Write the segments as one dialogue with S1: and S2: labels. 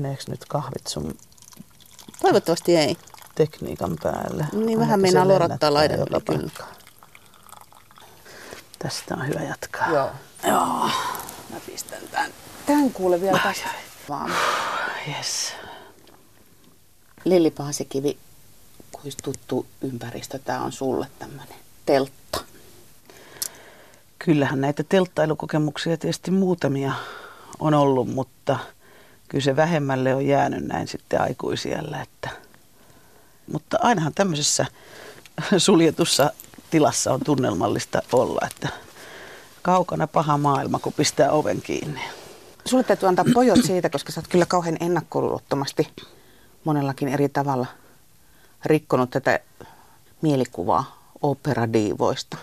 S1: meneekö nyt kahvit sun
S2: Toivottavasti ei.
S1: tekniikan päälle?
S2: Niin vähän meinaa lorottaa laidan yli kyllä.
S1: Tästä on hyvä jatkaa.
S2: Joo.
S1: Joo.
S2: Mä pistän tän. Tän kuule vielä tästä. Vaan.
S1: Yes.
S2: Lilli Paasikivi, tuttu ympäristö tää on sulle tämmönen teltta.
S1: Kyllähän näitä telttailukokemuksia tietysti muutamia on ollut, mutta kyllä se vähemmälle on jäänyt näin sitten aikuisiellä. Että. Mutta ainahan tämmöisessä suljetussa tilassa on tunnelmallista olla, että kaukana paha maailma, kun pistää oven kiinni.
S2: Sulle täytyy antaa pojot siitä, koska sä oot kyllä kauhean ennakkoluulottomasti monellakin eri tavalla rikkonut tätä mielikuvaa operadiivoista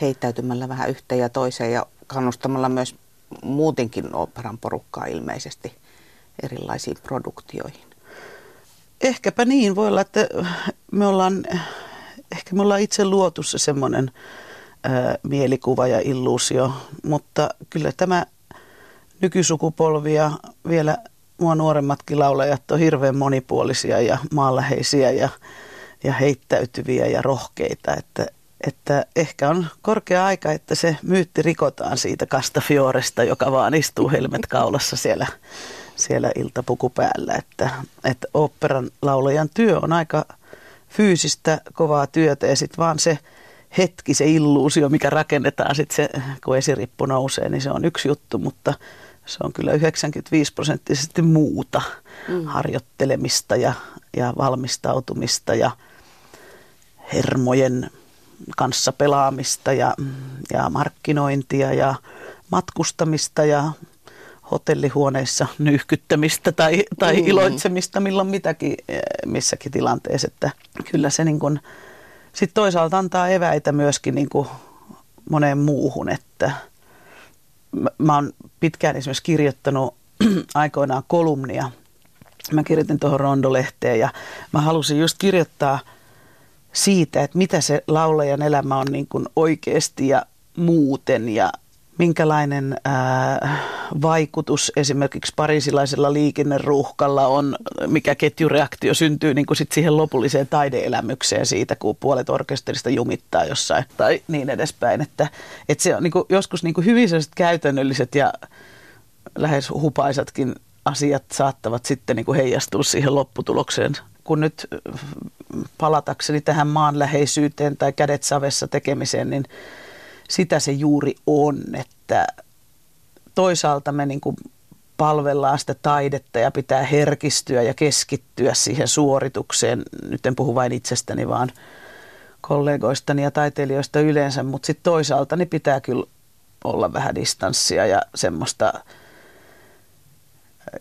S2: heittäytymällä vähän yhteen ja toiseen ja kannustamalla myös muutenkin operan porukkaa ilmeisesti erilaisiin produktioihin.
S1: Ehkäpä niin, voi olla, että me ollaan, ehkä me ollaan itse luotu se semmoinen ää, mielikuva ja illuusio, mutta kyllä tämä nykysukupolvi ja vielä mua nuoremmatkin laulajat on hirveän monipuolisia ja maanläheisiä ja, ja heittäytyviä ja rohkeita, että, että ehkä on korkea aika, että se myytti rikotaan siitä Castafioresta, joka vaan istuu helmet kaulassa siellä, siellä iltapuku päällä, että, että oopperan laulajan työ on aika fyysistä, kovaa työtä ja sitten vaan se hetki, se illuusio, mikä rakennetaan sitten se, kun esirippu nousee, niin se on yksi juttu, mutta se on kyllä 95 prosenttisesti muuta mm. harjoittelemista ja, ja valmistautumista ja hermojen kanssa pelaamista ja, ja markkinointia ja matkustamista ja hotellihuoneissa nyyhkyttämistä tai, tai mm. iloitsemista milloin mitäkin eh, missäkin tilanteessa. Että kyllä se niin kuin, sit toisaalta antaa eväitä myöskin niin kuin moneen muuhun, että mä, mä oon pitkään esimerkiksi kirjoittanut aikoinaan kolumnia. Mä kirjoitin tuohon Rondolehteen ja mä halusin just kirjoittaa siitä, että mitä se laulajan elämä on niin kuin oikeasti ja muuten ja minkälainen ää, vaikutus esimerkiksi parisilaisella liikenneruuhkalla on, mikä ketjureaktio syntyy niin kuin sit siihen lopulliseen taideelämykseen siitä, kun puolet orkesterista jumittaa jossain tai niin edespäin. Että, että se on niin kuin, joskus niin kuin hyvin käytännölliset ja lähes hupaisatkin asiat saattavat sitten niin kuin heijastua siihen lopputulokseen. Kun nyt palatakseni tähän maanläheisyyteen tai kädet savessa tekemiseen, niin sitä se juuri on, että toisaalta me niin kuin palvellaan sitä taidetta ja pitää herkistyä ja keskittyä siihen suoritukseen. Nyt en puhu vain itsestäni, vaan kollegoistani ja taiteilijoista yleensä, mutta sitten toisaalta niin pitää kyllä olla vähän distanssia ja semmoista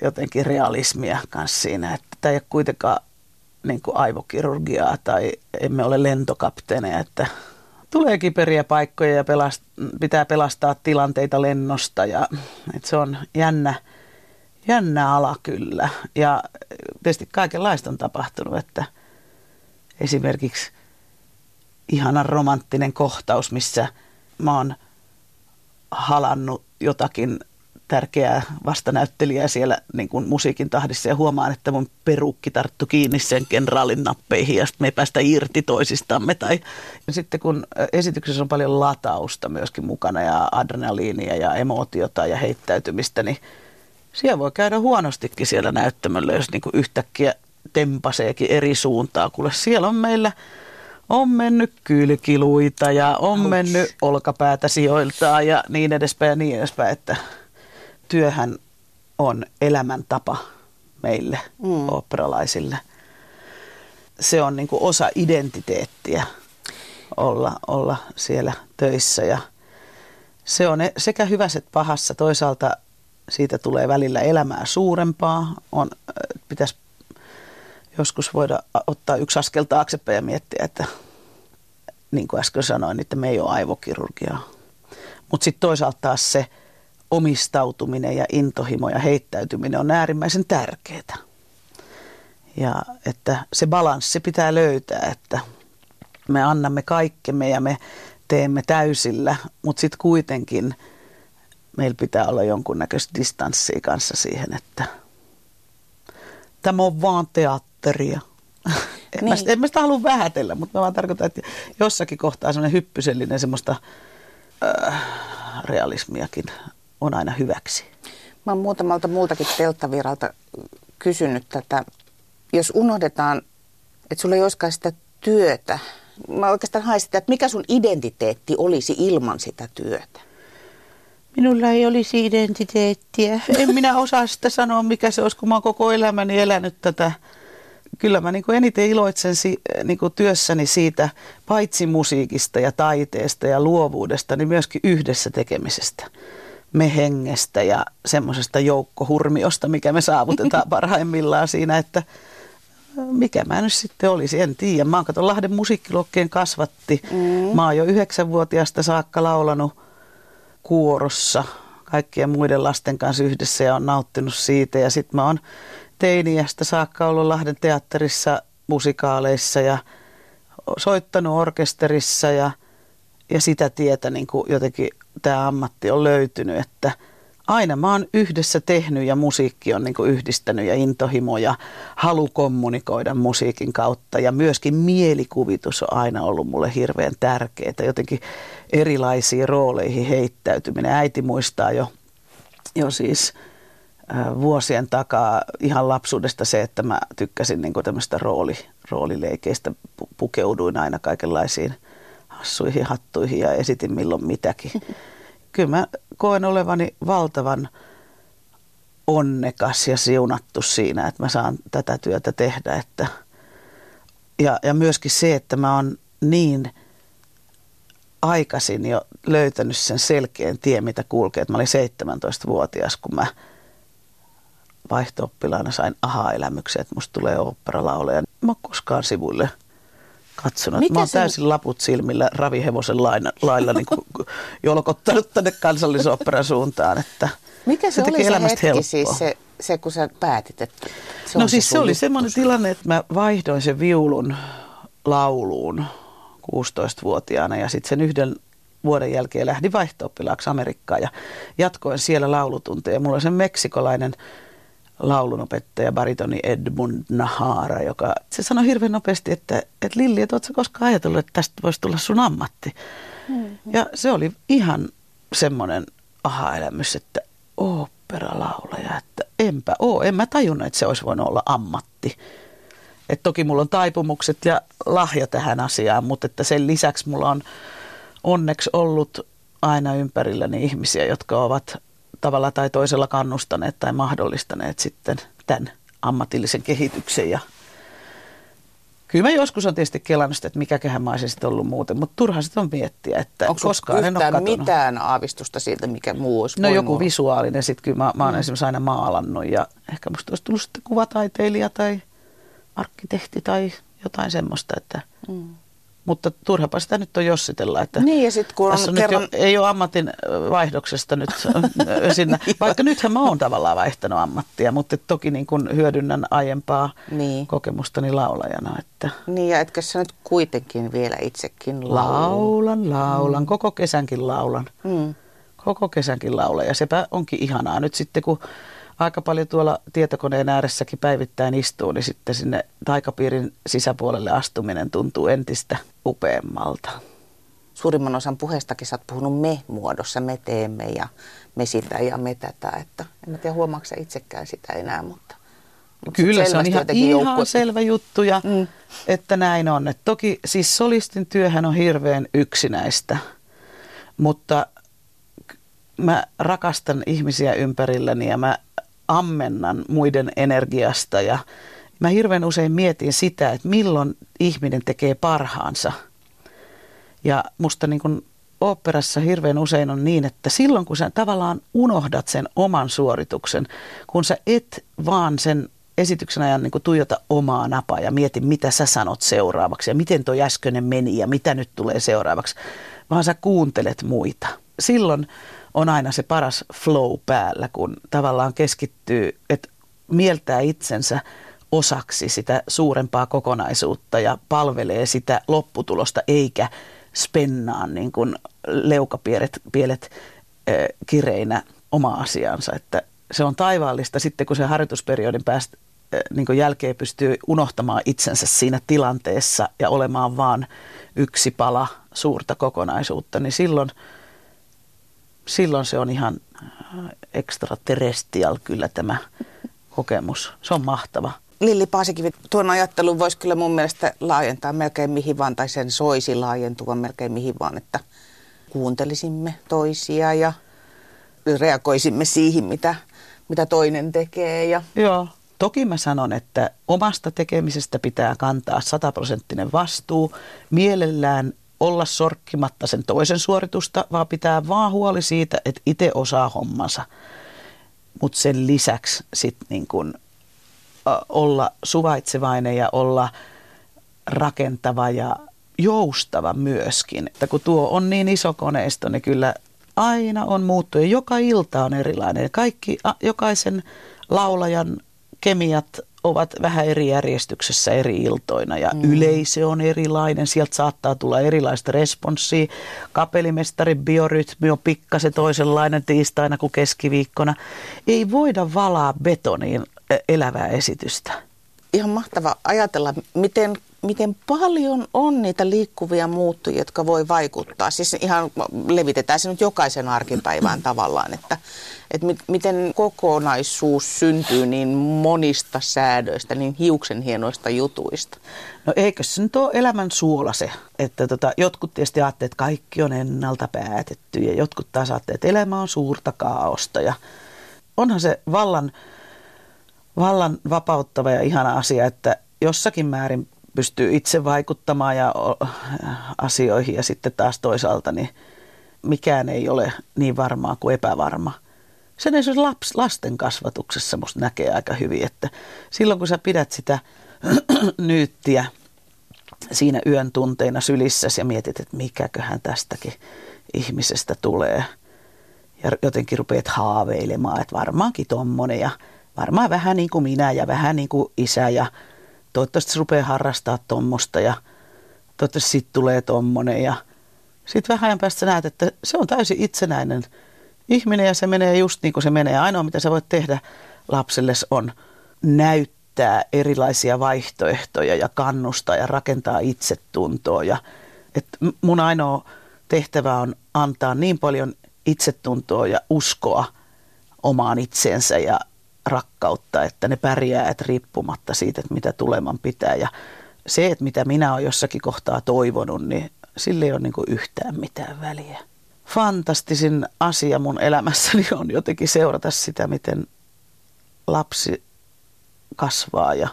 S1: jotenkin realismia kanssa siinä, että tämä ei ole kuitenkaan niin kuin aivokirurgiaa tai emme ole lentokapteeneja, että tulee kiperiä paikkoja ja pelast, pitää pelastaa tilanteita lennosta ja että se on jännä, jännä ala kyllä. Ja tietysti kaikenlaista on tapahtunut, että esimerkiksi ihanan romanttinen kohtaus, missä mä oon halannut jotakin tärkeää vastanäyttelijää siellä niin kuin musiikin tahdissa ja huomaan, että mun perukki tarttu kiinni sen kenraalin nappeihin ja sitten me ei päästä irti toisistamme. Tai sitten kun esityksessä on paljon latausta myöskin mukana ja adrenaliinia ja emootiota ja heittäytymistä, niin siellä voi käydä huonostikin siellä näyttämöllä, jos niin kuin yhtäkkiä tempaseekin eri suuntaa. Kuule siellä on meillä on mennyt kylkiluita ja on Ouch. mennyt olkapäätä sijoiltaa ja niin edespäin ja niin edespäin, että työhän on elämäntapa meille mm. operalaisille. Se on niin kuin osa identiteettiä olla, olla siellä töissä ja se on e- sekä hyvässä että pahassa. Toisaalta siitä tulee välillä elämää suurempaa. On, pitäisi joskus voida ottaa yksi askel taaksepäin ja miettiä, että niin kuin äsken sanoin, että me ei ole aivokirurgiaa. Mutta sitten toisaalta taas se omistautuminen ja intohimo ja heittäytyminen on äärimmäisen tärkeää. Ja että se balanssi pitää löytää, että me annamme kaikkemme ja me teemme täysillä, mutta sitten kuitenkin meillä pitää olla jonkunnäköistä distanssia kanssa siihen, että tämä on vaan teatteria. En, niin. mä, en mä sitä halua vähätellä, mutta mä vaan tarkoitan, että jossakin kohtaa semmoinen hyppysellinen semmoista äh, realismiakin on aina hyväksi.
S2: Mä oon muutamalta muultakin telttaviralta kysynyt tätä. Jos unohdetaan, että sulla ei olisikaan sitä työtä, mä oikeastaan hain sitä, että mikä sun identiteetti olisi ilman sitä työtä?
S1: Minulla ei olisi identiteettiä. En minä osaa sitä sanoa, mikä se olisi, kun mä oon koko elämäni elänyt tätä. Kyllä mä niin kuin eniten iloitsen si, niin kuin työssäni siitä, paitsi musiikista ja taiteesta ja luovuudesta, niin myöskin yhdessä tekemisestä. Me hengestä ja semmoisesta joukkohurmiosta, mikä me saavutetaan parhaimmillaan siinä, että mikä mä nyt sitten olisi, en tiedä. Mä oon katon Lahden musiikkiluokkeen kasvatti. Mm. Mä oon jo yhdeksänvuotiaasta saakka laulanut kuorossa kaikkien muiden lasten kanssa yhdessä ja on nauttinut siitä. Ja sitten mä oon teiniästä saakka ollut Lahden teatterissa musikaaleissa ja soittanut orkesterissa ja, ja sitä tietä niin kuin jotenkin tämä ammatti on löytynyt, että – aina mä oon yhdessä tehnyt ja musiikki on niin yhdistänyt ja intohimo ja halu kommunikoida musiikin kautta. Ja myöskin mielikuvitus on aina ollut mulle hirveän tärkeää. Jotenkin erilaisiin rooleihin heittäytyminen. Äiti muistaa jo, jo siis vuosien takaa ihan lapsuudesta se, että mä tykkäsin niin tämmöistä rooli, roolileikeistä. Pukeuduin aina kaikenlaisiin hassuihin hattuihin ja esitin milloin mitäkin. kyllä mä koen olevani valtavan onnekas ja siunattu siinä, että mä saan tätä työtä tehdä. Että, ja, ja myöskin se, että mä oon niin aikaisin jo löytänyt sen selkeän tien, mitä kulkee. Mä olin 17-vuotias, kun mä vaihto sain aha-elämyksen, että musta tulee oopperalaulaja. Mä oon koskaan sivuille – katsonut. Mikä mä oon sen... täysin laput silmillä ravihevosen lailla, lailla niin kuin, jolkottanut tänne kansallisoperan suuntaan. Että
S2: Mikä se, se oli se hetki helppoa. siis, se, se, kun sä päätit, että
S1: se No siis se, se oli semmoinen tilanne, että mä vaihdoin sen viulun lauluun 16-vuotiaana ja sitten sen yhden vuoden jälkeen lähdin vaihto Amerikkaan ja jatkoin siellä laulutunteja. Mulla on sen meksikolainen laulunopettaja, baritoni Edmund Nahara, joka se sanoi hirveän nopeasti, että, että Lilli, että oletko koskaan ajatellut, että tästä voisi tulla sun ammatti? Mm-hmm. Ja se oli ihan semmoinen aha-elämys, että oopperalaulaja, että enpä oo, en mä tajunnut, että se olisi voinut olla ammatti. Et toki mulla on taipumukset ja lahja tähän asiaan, mutta että sen lisäksi mulla on onneksi ollut aina ympärilläni ihmisiä, jotka ovat tavalla tai toisella kannustaneet tai mahdollistaneet sitten tämän ammatillisen kehityksen. Ja kyllä mä joskus on tietysti kelannut että mikäköhän mä olisin sitten ollut muuten, mutta turha sitten on miettiä, että
S2: Onko
S1: koskaan
S2: en ole mitään aavistusta siitä, mikä muu olisi
S1: No joku olla? visuaalinen, sitten kyllä mä, mä oon mm. esimerkiksi aina maalannut ja ehkä musta olisi tullut sitten kuvataiteilija tai arkkitehti tai jotain semmoista, että mm. Mutta turhapa sitä nyt on jossitella, että
S2: niin, ja sit kun
S1: tässä
S2: on
S1: kerran... jo, ei ole ammatin vaihdoksesta nyt sinne, vaikka nythän mä oon tavallaan vaihtanut ammattia, mutta toki niin kuin hyödynnän aiempaa niin. kokemustani laulajana. Että...
S2: Niin ja etkö sä nyt kuitenkin vielä itsekin
S1: laulu? Laulan, laulan, mm. koko kesänkin laulan. Mm. Koko kesänkin laulan ja sepä onkin ihanaa nyt sitten kun aika paljon tuolla tietokoneen ääressäkin päivittäin istuu, niin sitten sinne taikapiirin sisäpuolelle astuminen tuntuu entistä upeammalta.
S2: Suurimman osan puheestakin sä oot puhunut me-muodossa, me teemme ja me sitä ja me tätä. Että en tiedä huomaako itsekään sitä enää, mutta
S1: mutta Kyllä se on ihan, ihan selvä juttu, ja, mm. että näin on. Et toki siis solistin työhän on hirveän yksinäistä, mutta mä rakastan ihmisiä ympärilläni ja mä ammennan muiden energiasta ja mä hirveän usein mietin sitä, että milloin ihminen tekee parhaansa. Ja musta niin kuin oopperassa hirveän usein on niin, että silloin kun sä tavallaan unohdat sen oman suorituksen, kun sä et vaan sen esityksen ajan niin tuijota omaa napaa ja mieti, mitä sä sanot seuraavaksi ja miten tuo äskeinen meni ja mitä nyt tulee seuraavaksi, vaan sä kuuntelet muita. Silloin on aina se paras flow päällä, kun tavallaan keskittyy, että mieltää itsensä osaksi sitä suurempaa kokonaisuutta ja palvelee sitä lopputulosta eikä spennaa niin kuin leukapielet pielet, äh, kireinä oma asiansa. Että se on taivaallista sitten, kun se harjoitusperiodin päästä niin jälkeen pystyy unohtamaan itsensä siinä tilanteessa ja olemaan vaan yksi pala suurta kokonaisuutta, niin silloin, silloin se on ihan extraterrestrial kyllä tämä kokemus. Se on mahtava.
S2: Lilli Paasikivi, tuon ajattelun voisi kyllä mun mielestä laajentaa melkein mihin vaan, tai sen soisi laajentua melkein mihin vaan, että kuuntelisimme toisia ja reagoisimme siihen, mitä, mitä toinen tekee. Ja...
S1: Joo. Toki mä sanon, että omasta tekemisestä pitää kantaa sataprosenttinen vastuu. Mielellään olla sorkkimatta sen toisen suoritusta, vaan pitää vaan huoli siitä, että itse osaa hommansa. Mutta sen lisäksi sitten niin kun, olla suvaitsevainen ja olla rakentava ja joustava myöskin. Että kun tuo on niin iso koneisto, niin kyllä aina on muuttuja. Joka ilta on erilainen. Kaikki, jokaisen laulajan kemiat ovat vähän eri järjestyksessä eri iltoina ja mm. yleisö on erilainen. Sieltä saattaa tulla erilaista responssia. Kapelimestari biorytmi on pikkasen toisenlainen tiistaina kuin keskiviikkona. Ei voida valaa betoniin elävää esitystä.
S2: Ihan mahtava ajatella, miten miten paljon on niitä liikkuvia muuttujia, jotka voi vaikuttaa. Siis ihan levitetään se nyt jokaisen arkipäivään tavallaan, että, että miten kokonaisuus syntyy niin monista säädöistä, niin hiuksen hienoista jutuista.
S1: No eikö se nyt ole elämän suola se, että tota, jotkut tietysti ajattelevat, että kaikki on ennalta päätetty ja jotkut taas ajattelevat, että elämä on suurta kaaosta ja onhan se vallan, vallan vapauttava ja ihana asia, että jossakin määrin pystyy itse vaikuttamaan ja asioihin ja sitten taas toisaalta niin mikään ei ole niin varmaa kuin epävarma. Sen esimerkiksi laps, lasten kasvatuksessa musta näkee aika hyvin, että silloin kun sä pidät sitä nyyttiä siinä yön tunteina sylissä ja mietit, että mikäköhän tästäkin ihmisestä tulee ja jotenkin rupeat haaveilemaan, että varmaankin tommonen ja varmaan vähän niin kuin minä ja vähän niin kuin isä ja toivottavasti se rupeaa harrastaa tuommoista ja toivottavasti siitä tulee tuommoinen ja sitten vähän ajan päästä näet, että se on täysin itsenäinen ihminen ja se menee just niin kuin se menee. Ainoa mitä sä voit tehdä lapselle on näyttää erilaisia vaihtoehtoja ja kannustaa ja rakentaa itsetuntoa. Ja, et mun ainoa tehtävä on antaa niin paljon itsetuntoa ja uskoa omaan itsensä ja rakkautta, että ne pärjää että riippumatta siitä, että mitä tuleman pitää. Ja se, että mitä minä olen jossakin kohtaa toivonut, niin sille ei ole niin yhtään mitään väliä. Fantastisin asia mun elämässäni on jotenkin seurata sitä, miten lapsi kasvaa. Ja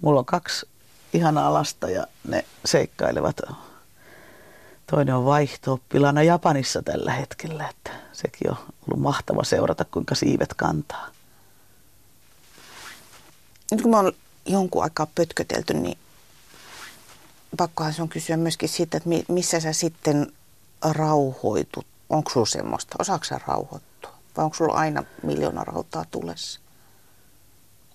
S1: mulla on kaksi ihanaa lasta ja ne seikkailevat. Toinen on vaihto Japanissa tällä hetkellä, että sekin on ollut mahtava seurata, kuinka siivet kantaa
S2: nyt kun me on jonkun aikaa pötkötelty, niin pakkohan se on kysyä myöskin siitä, että missä sä sitten rauhoitut. Onko sulla semmoista? Osaako sä rauhoittua? Vai onko sulla aina miljoona rautaa tulessa?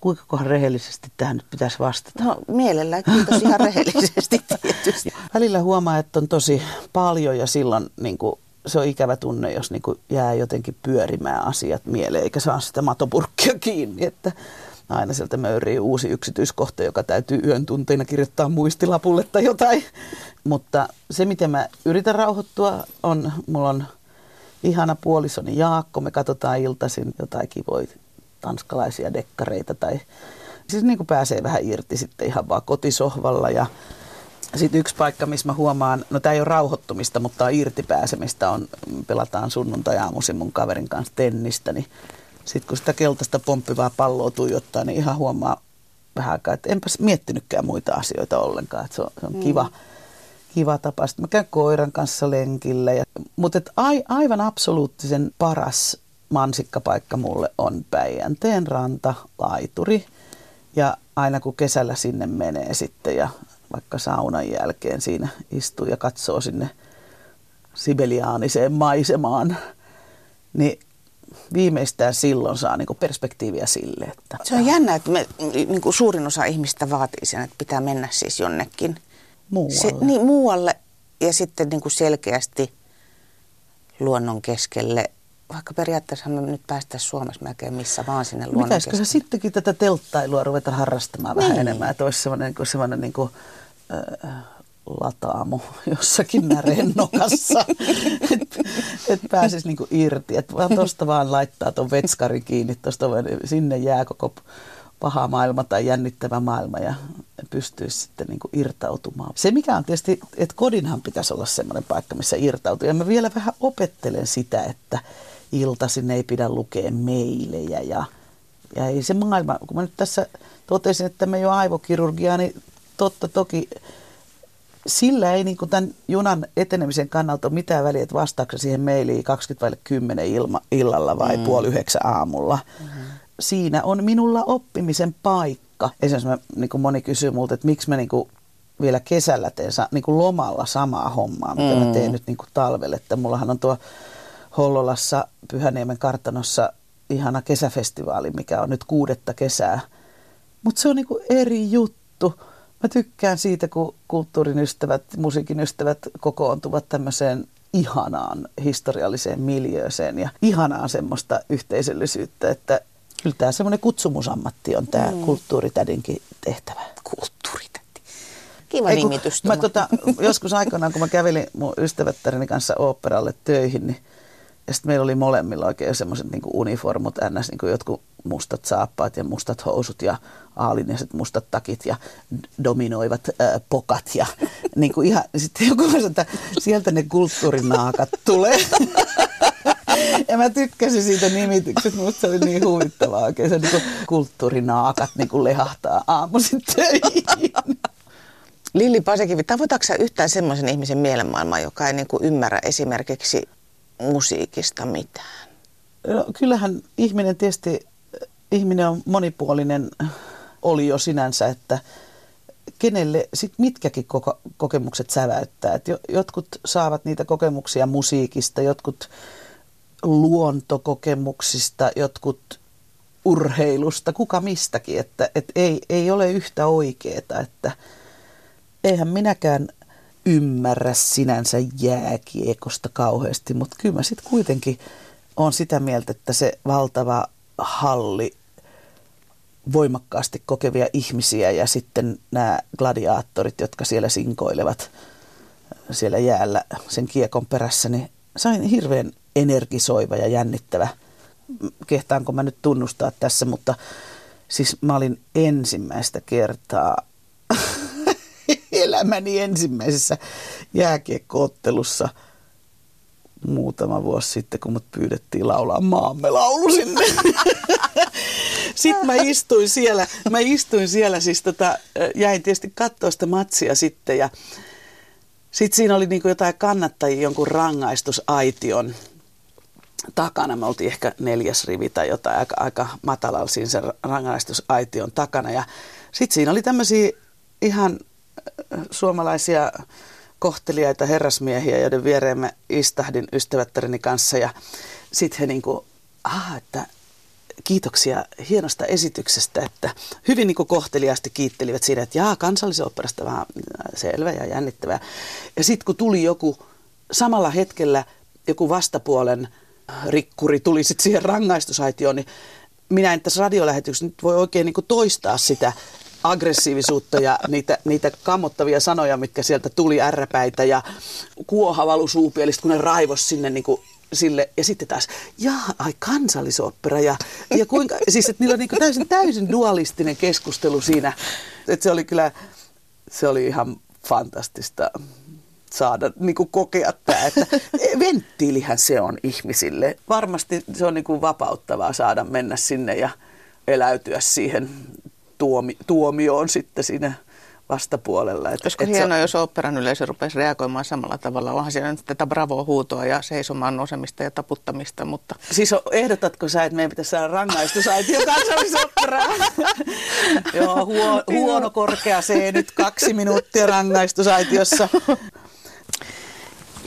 S1: Kuinka kohan rehellisesti tähän nyt pitäisi vastata?
S2: No mielellään, kiitos ihan rehellisesti tietysti.
S1: Välillä huomaa, että on tosi paljon ja silloin niin kuin, se on ikävä tunne, jos niin kuin, jää jotenkin pyörimään asiat mieleen eikä saa sitä matopurkkia kiinni. Että aina sieltä möyrii uusi yksityiskohta, joka täytyy yön tunteina kirjoittaa muistilapulle tai jotain. Mutta se, miten mä yritän rauhoittua, on, mulla on ihana puolisoni Jaakko, me katsotaan iltaisin jotain kivoja tanskalaisia dekkareita tai siis niin kuin pääsee vähän irti sitten ihan vaan kotisohvalla ja sitten yksi paikka, missä mä huomaan, no tämä ei ole rauhoittumista, mutta irti pääsemistä, on, pelataan sunnuntai-aamuisin mun kaverin kanssa tennistä, niin sitten kun sitä keltaista pomppivaa palloa tuijottaa, niin ihan huomaa vähän aikaa, että enpäs miettinytkään muita asioita ollenkaan. Että se on, se on mm. kiva, kiva tapa. Sitten mä käyn koiran kanssa lenkillä. Ja, mutta et ai, aivan absoluuttisen paras mansikkapaikka mulle on Päijänteen ranta, laituri. Ja aina kun kesällä sinne menee sitten ja vaikka saunan jälkeen siinä istuu ja katsoo sinne sibeliaaniseen maisemaan, niin viimeistään silloin saa niin perspektiiviä sille. Että
S2: se on jännä, että me, niin kuin suurin osa ihmistä vaatii sen, että pitää mennä siis jonnekin.
S1: Muualle. Se,
S2: niin, muualle ja sitten niin kuin selkeästi luonnon keskelle vaikka periaatteessa me nyt päästä Suomessa melkein missä vaan sinne
S1: luonnon Pitäisikö se sittenkin tätä telttailua ruveta harrastamaan niin. vähän enemmän, että olisi semmoinen, niin semmoinen niin kuin, äh, lataamo jossakin nokassa, että et pääsisi niinku irti. Että vaan tuosta vaan laittaa tuon vetskarin kiinni, tosta sinne jää koko paha maailma tai jännittävä maailma ja pystyisi sitten niin kuin irtautumaan. Se mikä on tietysti, että kodinhan pitäisi olla semmoinen paikka, missä irtautuu. Ja mä vielä vähän opettelen sitä, että iltaisin ei pidä lukea meilejä ja, ja ei se maailma, kun mä nyt tässä totesin, että me ei ole aivokirurgiaa, niin totta toki sillä ei niin kuin tämän junan etenemisen kannalta ole mitään väliä, että vastaako siihen mailiin 20 10 ilma, illalla vai mm. puoli yhdeksän aamulla. Mm-hmm. Siinä on minulla oppimisen paikka. Esimerkiksi mä, niin kuin moni kysyy multa, että miksi mä niin kuin vielä kesällä teen niin kuin lomalla samaa hommaa, mitä mm. mä teen nyt niin kuin talvelle. Että mullahan on tuo Hollolassa Pyhäniemen kartanossa ihana kesäfestivaali, mikä on nyt kuudetta kesää. Mutta se on niin kuin eri juttu Mä tykkään siitä, kun kulttuurin ystävät, musiikin ystävät kokoontuvat tämmöiseen ihanaan historialliseen miljööseen ja ihanaan semmoista yhteisöllisyyttä, että kyllä tämä semmoinen kutsumusammatti on tämä mm. kulttuuritädinkin tehtävä.
S2: Kulttuuritädi. Kiva Ei, nimitys.
S1: Mä tota, joskus aikanaan, kun mä kävelin mun ystävättäreni kanssa oopperalle töihin, niin ja sitten meillä oli molemmilla oikein semmoiset niin uniformut, ns. Niin jotkut mustat saappaat ja mustat housut ja aalinaiset mustat takit ja dominoivat ää, pokat. Ja niin kuin ihan, sitten joku että sieltä ne kulttuurinaakat tulee. Ja mä tykkäsin siitä nimityksestä, musta se oli niin huvittavaa oikein. Se niin kuin kulttuurinaakat niin kuin lehahtaa aamuisin töihin.
S2: Lilli Pasekivi, tavoitatko yhtään semmoisen ihmisen mielenmaailmaa, joka ei niin kuin ymmärrä esimerkiksi musiikista mitään?
S1: No, kyllähän ihminen tietysti, ihminen on monipuolinen oli jo sinänsä, että kenelle sit mitkäkin koko, kokemukset säväyttää. Et jotkut saavat niitä kokemuksia musiikista, jotkut luontokokemuksista, jotkut urheilusta, kuka mistäkin, että et ei, ei ole yhtä oikeeta, että eihän minäkään ymmärrä sinänsä jääkiekosta kauheasti, mutta kyllä mä sitten kuitenkin on sitä mieltä, että se valtava halli voimakkaasti kokevia ihmisiä ja sitten nämä gladiaattorit, jotka siellä sinkoilevat siellä jäällä sen kiekon perässä, niin sain hirveän energisoiva ja jännittävä. Kehtaanko mä nyt tunnustaa tässä, mutta siis mä olin ensimmäistä kertaa elämäni ensimmäisessä jääkiekkoottelussa muutama vuosi sitten, kun mut pyydettiin laulaa maamme laulu sinne. Sitten mä istuin siellä, mä istuin siellä siis tota, jäin tietysti katsoa sitä matsia sitten ja sitten siinä oli niinku jotain kannattajia jonkun rangaistusaition takana. Me oltiin ehkä neljäs rivi tai jotain aika, aika matalalla siinä sen rangaistusaition takana. Ja sitten siinä oli tämmöisiä ihan suomalaisia kohteliaita herrasmiehiä, joiden viereen mä istahdin ystävättäreni kanssa. Ja sitten he niinku, aha, että kiitoksia hienosta esityksestä, että hyvin niin kuin kohteliaasti kiittelivät siinä, että jaa, kansallisoperasta vähän selvä ja jännittävää. Ja sitten kun tuli joku samalla hetkellä joku vastapuolen rikkuri tuli sitten siihen rangaistusaitioon, niin minä en tässä radiolähetyksessä nyt voi oikein niin kuin toistaa sitä aggressiivisuutta ja niitä, niitä kammottavia sanoja, mitkä sieltä tuli ärräpäitä ja kuohavalu suupielistä, kun ne raivos sinne niin kuin sille, ja sitten taas, jaa, ai kansallisopera, ja, ja kuinka, siis että niillä on niin täysin, täysin dualistinen keskustelu siinä, että se oli kyllä, se oli ihan fantastista saada niin kuin kokea tämä, että venttiilihän se on ihmisille. Varmasti se on niin kuin vapauttavaa saada mennä sinne ja eläytyä siihen tuomi, tuomioon sitten siinä vastapuolella.
S2: Että, Olisiko et hienoa, se... jos operan yleisö rupesi reagoimaan samalla tavalla? Onhan siellä nyt tätä bravo-huutoa ja seisomaan nousemista ja taputtamista, mutta...
S1: Siis ehdotatko sä, että meidän pitäisi saada rangaistusaitio kansallisoperaan? Joo, huo, huono korkea se nyt kaksi minuuttia rangaistusaitiossa.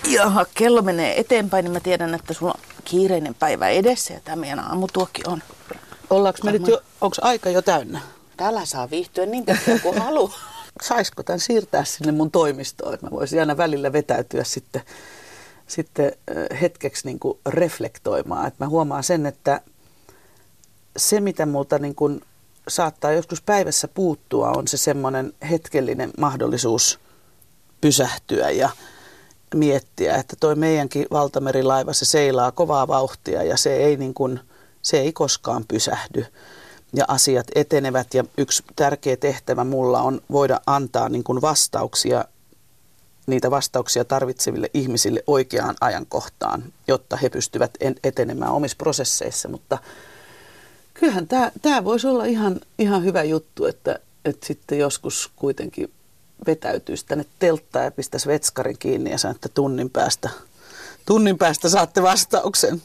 S2: Jaha, kello menee eteenpäin, niin mä tiedän, että sulla on kiireinen päivä edessä ja tämä meidän aamutuokki on.
S1: Ollaanko me nyt jo, onko aika jo täynnä?
S2: Täällä saa viihtyä niin pitkään kuin haluaa.
S1: Saisiko tämän siirtää sinne mun toimistoon, että mä voisin aina välillä vetäytyä sitten sitten hetkeksi niin kuin reflektoimaan. Että mä huomaan sen, että se mitä multa niin kuin saattaa joskus päivässä puuttua on se semmoinen hetkellinen mahdollisuus pysähtyä ja miettiä, että toi meidänkin valtamerilaiva, se seilaa kovaa vauhtia ja se ei, niin kuin, se ei koskaan pysähdy ja asiat etenevät ja yksi tärkeä tehtävä mulla on voida antaa niin kuin vastauksia, niitä vastauksia tarvitseville ihmisille oikeaan ajankohtaan, jotta he pystyvät etenemään omissa prosesseissa, mutta kyllähän tämä, tämä voisi olla ihan, ihan hyvä juttu, että, että sitten joskus kuitenkin vetäytyisi tänne telttaan ja pistäisi vetskarin kiinni ja sanoo, että tunnin päästä, tunnin päästä saatte vastauksen.